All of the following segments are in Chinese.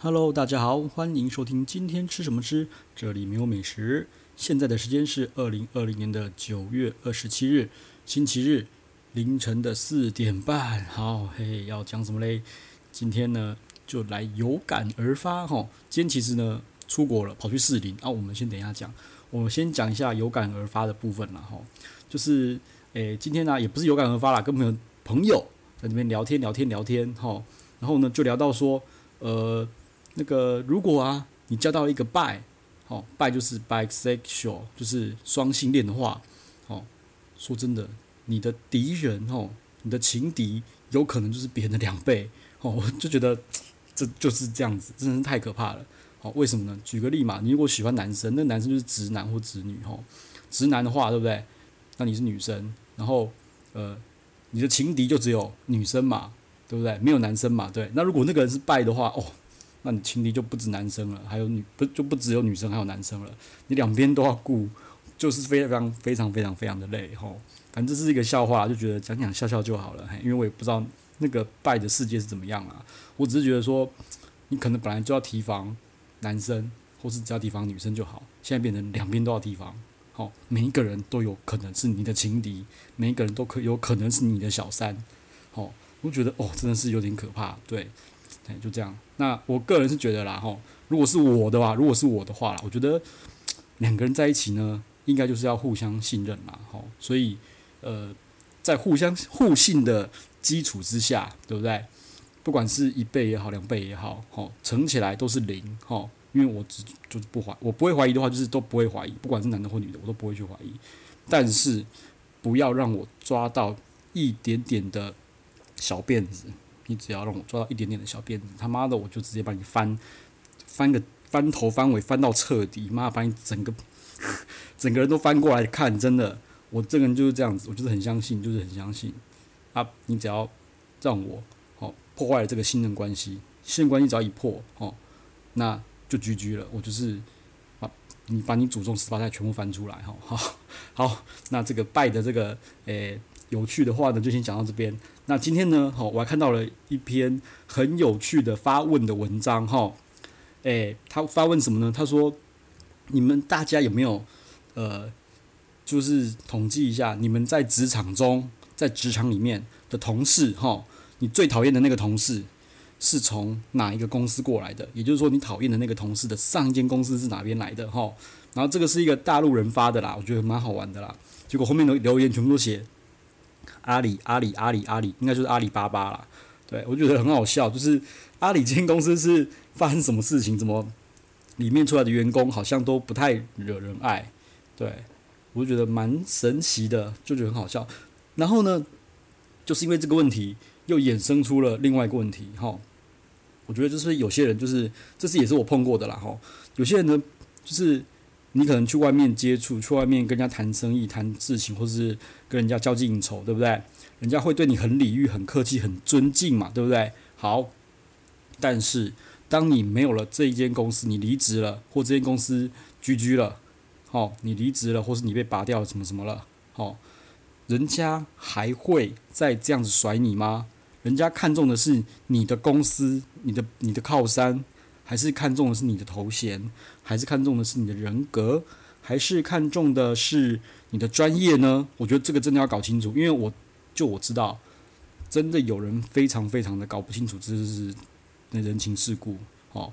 Hello，大家好，欢迎收听今天吃什么吃，这里没有美食。现在的时间是二零二零年的九月二十七日，星期日凌晨的四点半。好，嘿，要讲什么嘞？今天呢，就来有感而发哈。今天其实呢，出国了，跑去士林啊。我们先等一下讲，我先讲一下有感而发的部分了哈。就是，诶，今天呢，也不是有感而发啦，跟朋友朋友在那边聊天聊天聊天哈。然后呢，就聊到说，呃。那个，如果啊，你交到一个 bi，哦，bi 就是 bisexual，就是双性恋的话，哦，说真的，你的敌人哦，你的情敌有可能就是别人的两倍，哦，我就觉得这就是这样子，真的是太可怕了。好，为什么呢？举个例嘛，你如果喜欢男生，那男生就是直男或直女，哦，直男的话，对不对？那你是女生，然后呃，你的情敌就只有女生嘛，对不对？没有男生嘛，对。那如果那个人是 bi 的话，哦。那你情敌就不止男生了，还有女不就不只有女生，还有男生了。你两边都要顾，就是非常非常非常非常的累吼。反正这是一个笑话，就觉得讲讲笑笑就好了。因为我也不知道那个 bi 的世界是怎么样啊。我只是觉得说，你可能本来就要提防男生，或是只要提防女生就好。现在变成两边都要提防，好，每一个人都有可能是你的情敌，每一个人都可有可能是你的小三。好，我觉得哦，真的是有点可怕，对。哎，就这样。那我个人是觉得啦，吼，如果是我的话，如果是我的话啦，我觉得两个人在一起呢，应该就是要互相信任嘛，吼。所以，呃，在互相互信的基础之下，对不对？不管是一倍也好，两倍也好，吼，乘起来都是零，吼。因为我只就是不怀，我不会怀疑的话，就是都不会怀疑，不管是男的或女的，我都不会去怀疑。但是，不要让我抓到一点点的小辫子。你只要让我抓到一点点的小辫子，他妈的，我就直接把你翻，翻个翻头翻尾翻到彻底，妈把你整个 整个人都翻过来看，真的，我这个人就是这样子，我就是很相信，就是很相信啊！你只要让我哦破坏了这个信任关系，信任关系只要一破哦，那就 GG 了，我就是啊，你把你祖宗十八代全部翻出来哈，好，好，那这个拜的这个诶。有趣的话呢，就先讲到这边。那今天呢，好我还看到了一篇很有趣的发问的文章，哈，诶，他发问什么呢？他说：“你们大家有没有，呃，就是统计一下，你们在职场中，在职场里面的同事，哈，你最讨厌的那个同事是从哪一个公司过来的？也就是说，你讨厌的那个同事的上一间公司是哪边来的？哈，然后这个是一个大陆人发的啦，我觉得蛮好玩的啦。结果后面的留言全部都写。”阿里阿里阿里阿里，应该就是阿里巴巴啦。对，我觉得很好笑，就是阿里这间公司是发生什么事情？怎么里面出来的员工好像都不太惹人爱？对，我觉得蛮神奇的，就觉得很好笑。然后呢，就是因为这个问题，又衍生出了另外一个问题。哈，我觉得就是有些人，就是这次也是我碰过的啦。哈，有些人呢，就是。你可能去外面接触，去外面跟人家谈生意、谈事情，或者是跟人家交际应酬，对不对？人家会对你很礼遇、很客气、很尊敬嘛，对不对？好，但是当你没有了这一间公司，你离职了，或这间公司 GG 了，好，你离职了，或是你被拔掉了，什么什么了，好，人家还会再这样子甩你吗？人家看重的是你的公司，你的你的靠山。还是看重的是你的头衔，还是看重的是你的人格，还是看重的是你的专业呢？我觉得这个真的要搞清楚，因为我就我知道，真的有人非常非常的搞不清楚，这是那人情世故。哦，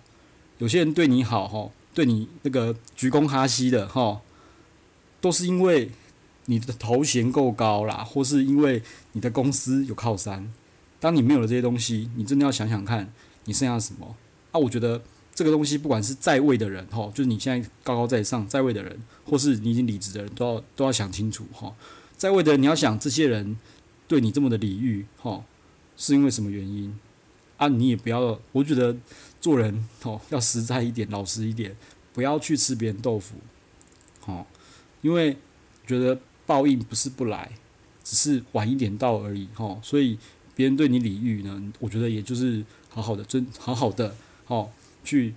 有些人对你好，哈，对你那个鞠躬哈膝的，哈，都是因为你的头衔够高啦，或是因为你的公司有靠山。当你没有了这些东西，你真的要想想看，你剩下什么？那、我觉得这个东西，不管是在位的人，哈，就是你现在高高在上在位的人，或是你已经离职的人，都要都要想清楚，哈，在位的你要想这些人对你这么的礼遇，哈，是因为什么原因？啊，你也不要，我觉得做人哦要实在一点，老实一点，不要去吃别人豆腐，哦，因为觉得报应不是不来，只是晚一点到而已，哈，所以别人对你礼遇呢，我觉得也就是好好的尊，好好的。哦，去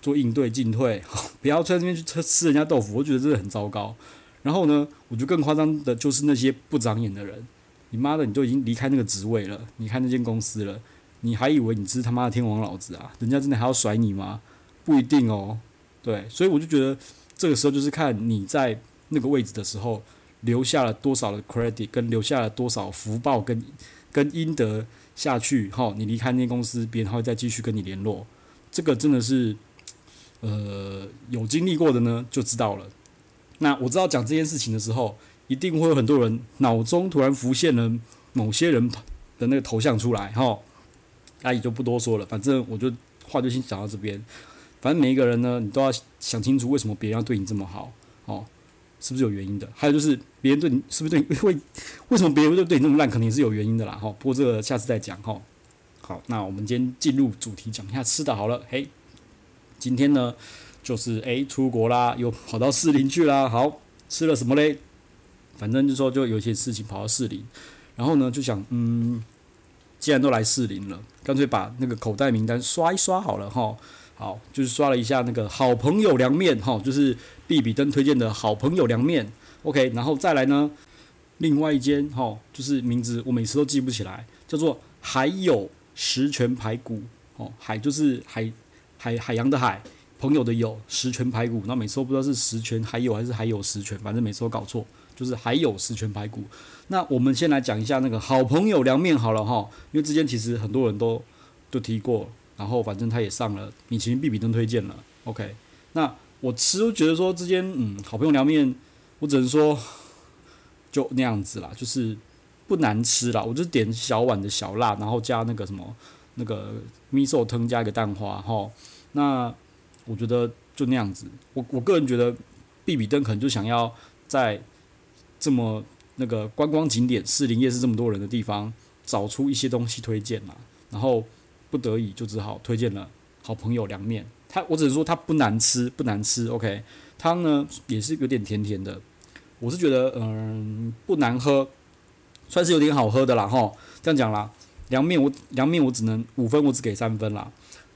做应对进退，不要在那边去吃吃人家豆腐，我觉得这个很糟糕。然后呢，我觉得更夸张的就是那些不长眼的人，你妈的，你都已经离开那个职位了，离开那间公司了，你还以为你是他妈的天王老子啊？人家真的还要甩你吗？不一定哦。对，所以我就觉得这个时候就是看你在那个位置的时候留下了多少的 credit，跟留下了多少福报跟跟阴德下去。哈，你离开那间公司，别人还会再继续跟你联络。这个真的是，呃，有经历过的呢就知道了。那我知道讲这件事情的时候，一定会有很多人脑中突然浮现了某些人的那个头像出来。哈，那也就不多说了。反正我就话就先讲到这边。反正每一个人呢，你都要想清楚为什么别人要对你这么好，哦，是不是有原因的？还有就是别人对你是不是对你会 为什么别人就对你那么烂，肯定是有原因的啦，哈。不过这个下次再讲，哈。好，那我们今天进入主题，讲一下吃的好了。嘿，今天呢就是诶出国啦，又跑到士林去啦。好，吃了什么嘞？反正就说就有些事情跑到士林，然后呢就想，嗯，既然都来士林了，干脆把那个口袋名单刷一刷好了，哈。好，就是刷了一下那个好朋友凉面，哈，就是必比登推荐的好朋友凉面，OK，然后再来呢，另外一间，哈，就是名字我每次都记不起来，叫做还有十全排骨，哦，海就是海海海洋的海，朋友的友，十全排骨，那每次都不知道是十全还有还是还有十全，反正每次都搞错，就是还有十全排骨。那我们先来讲一下那个好朋友凉面好了，哈，因为之前其实很多人都都提过。然后反正他也上了米其林必比登推荐了，OK。那我吃都觉得说之间，嗯，好朋友凉面，我只能说就那样子啦，就是不难吃啦。我就点小碗的小辣，然后加那个什么那个 miso 汤加一个蛋花哈。那我觉得就那样子。我我个人觉得必比登可能就想要在这么那个观光景点士林夜市这么多人的地方，找出一些东西推荐嘛，然后。不得已就只好推荐了好朋友凉面，它我只能说它不难吃，不难吃，OK，汤呢也是有点甜甜的，我是觉得嗯不难喝，算是有点好喝的啦哈。这样讲啦，凉面我凉面我只能五分，我只给三分啦。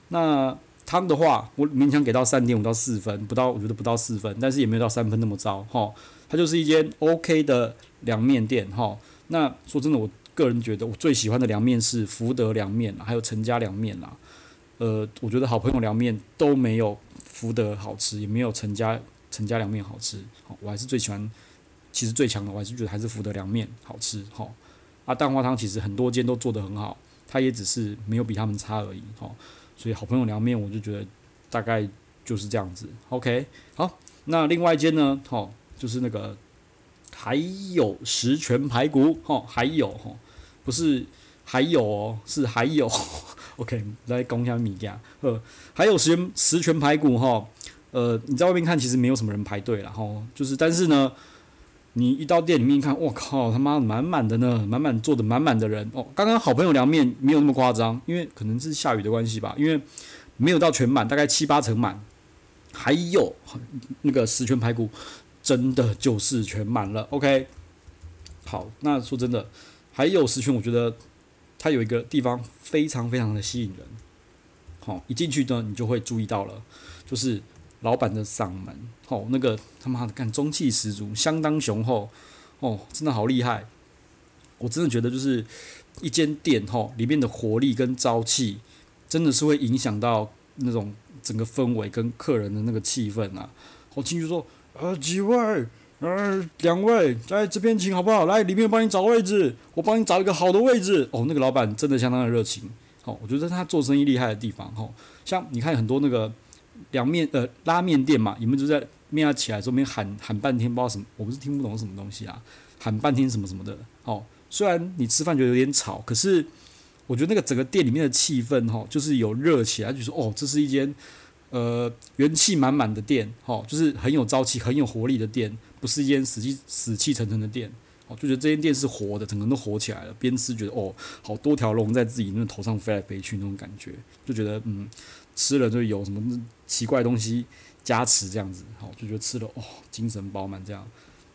那汤的话，我勉强给到三点五到四分，不到我觉得不到四分，但是也没有到三分那么糟哈。它就是一间 OK 的凉面店哈。那说真的我。个人觉得我最喜欢的凉面是福德凉面，还有陈家凉面啦。呃，我觉得好朋友凉面都没有福德好吃，也没有陈家陈家凉面好吃。好，我还是最喜欢，其实最强的我还是觉得还是福德凉面好吃。好，啊，蛋花汤其实很多间都做得很好，它也只是没有比他们差而已。好，所以好朋友凉面我就觉得大概就是这样子。OK，好，那另外一间呢？好，就是那个还有十全排骨。哈，还有哈。不是还有哦，是还有，OK，来讲一下米家，呃，还有十全十全排骨哈，呃，你在外面看其实没有什么人排队了哈，就是但是呢，你一到店里面看，我靠，他妈满满的呢，满满坐的满满的人哦。刚刚好朋友凉面没有那么夸张，因为可能是下雨的关系吧，因为没有到全满，大概七八成满。还有那个十全排骨，真的就是全满了，OK。好，那说真的。还有十全，我觉得它有一个地方非常非常的吸引人。好，一进去呢，你就会注意到了，就是老板的嗓门，哦，那个他妈的干中气十足，相当雄厚，哦，真的好厉害。我真的觉得就是一间店，吼，里面的活力跟朝气，真的是会影响到那种整个氛围跟客人的那个气氛啊。我进去说，呃，几位。呃，两位在这边请好不好？来，里面帮你找位置，我帮你找一个好的位置。哦，那个老板真的相当的热情。哦，我觉得他做生意厉害的地方，哦，像你看很多那个凉面呃拉面店嘛，你们就在面要起来的时候，面喊喊半天，不知道什么，我不是听不懂什么东西啊，喊半天什么什么的。哦，虽然你吃饭觉得有点吵，可是我觉得那个整个店里面的气氛，哈，就是有热起来，就说哦，这是一间呃元气满满的店，哈，就是很有朝气、很有活力的店。不是一间死气死气沉沉的店，哦，就觉得这间店是活的，整个人都活起来了。边吃觉得哦，好多条龙在自己那头上飞来飞去那种感觉，就觉得嗯，吃了就有什么奇怪东西加持这样子，好，就觉得吃了哦，精神饱满这样。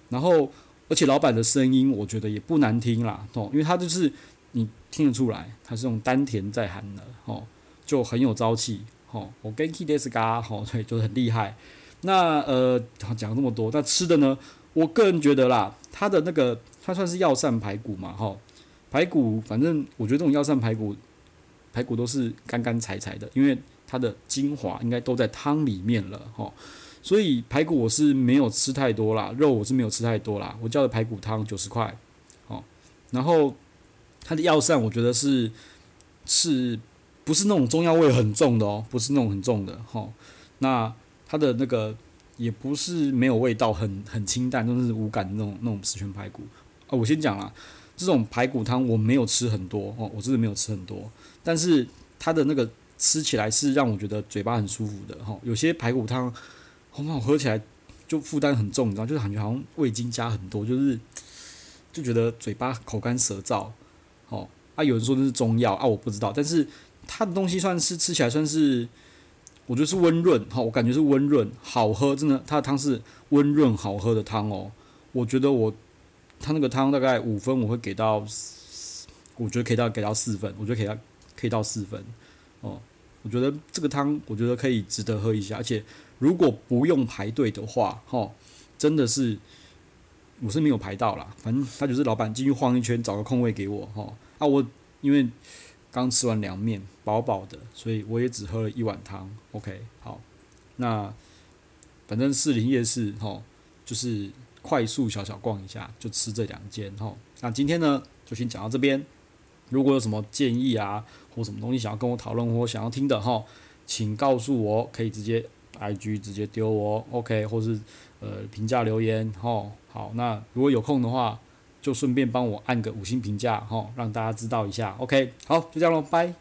然后而且老板的声音我觉得也不难听啦，哦，因为他就是你听得出来，他是用丹田在喊的，哦，就很有朝气，哦，我跟 Key Des 嘎，哦，对，就是很厉害。那呃，讲了这么多，那吃的呢？我个人觉得啦，它的那个它算是药膳排骨嘛，哈，排骨，反正我觉得这种药膳排骨，排骨都是干干柴柴的，因为它的精华应该都在汤里面了哈。所以排骨我是没有吃太多啦，肉我是没有吃太多啦。我叫的排骨汤九十块，哦，然后它的药膳我觉得是是不是那种中药味很重的哦，不是那种很重的哈。那它的那个也不是没有味道，很很清淡，就是无感的那种那种十全排骨。哦，我先讲啦，这种排骨汤我没有吃很多哦，我真的没有吃很多，但是它的那个吃起来是让我觉得嘴巴很舒服的哈。有些排骨汤。好嘛，我喝起来就负担很重，你知道，就是感觉好像味精加很多，就是就觉得嘴巴口干舌燥。哦，啊，有人说那是中药啊，我不知道，但是它的东西算是吃起来算是，我觉得是温润，哈，我感觉是温润，好喝，真的，它的汤是温润好喝的汤哦。我觉得我它那个汤大概五分，我会给到，我觉得可以到给到四分，我觉得可以到可以到四分，哦，我觉得这个汤我觉得可以值得喝一下，而且。如果不用排队的话，哈，真的是我是没有排到啦。反正他就是老板进去晃一圈，找个空位给我，哈。啊，我因为刚吃完凉面，饱饱的，所以我也只喝了一碗汤。OK，好，那反正士林夜市，哈，就是快速小小逛一下，就吃这两间，哈。那今天呢，就先讲到这边。如果有什么建议啊，或什么东西想要跟我讨论或想要听的，哈，请告诉我，可以直接。IG 直接丢我，OK，或是呃评价留言，吼，好，那如果有空的话，就顺便帮我按个五星评价，哈，让大家知道一下，OK，好，就这样喽，拜。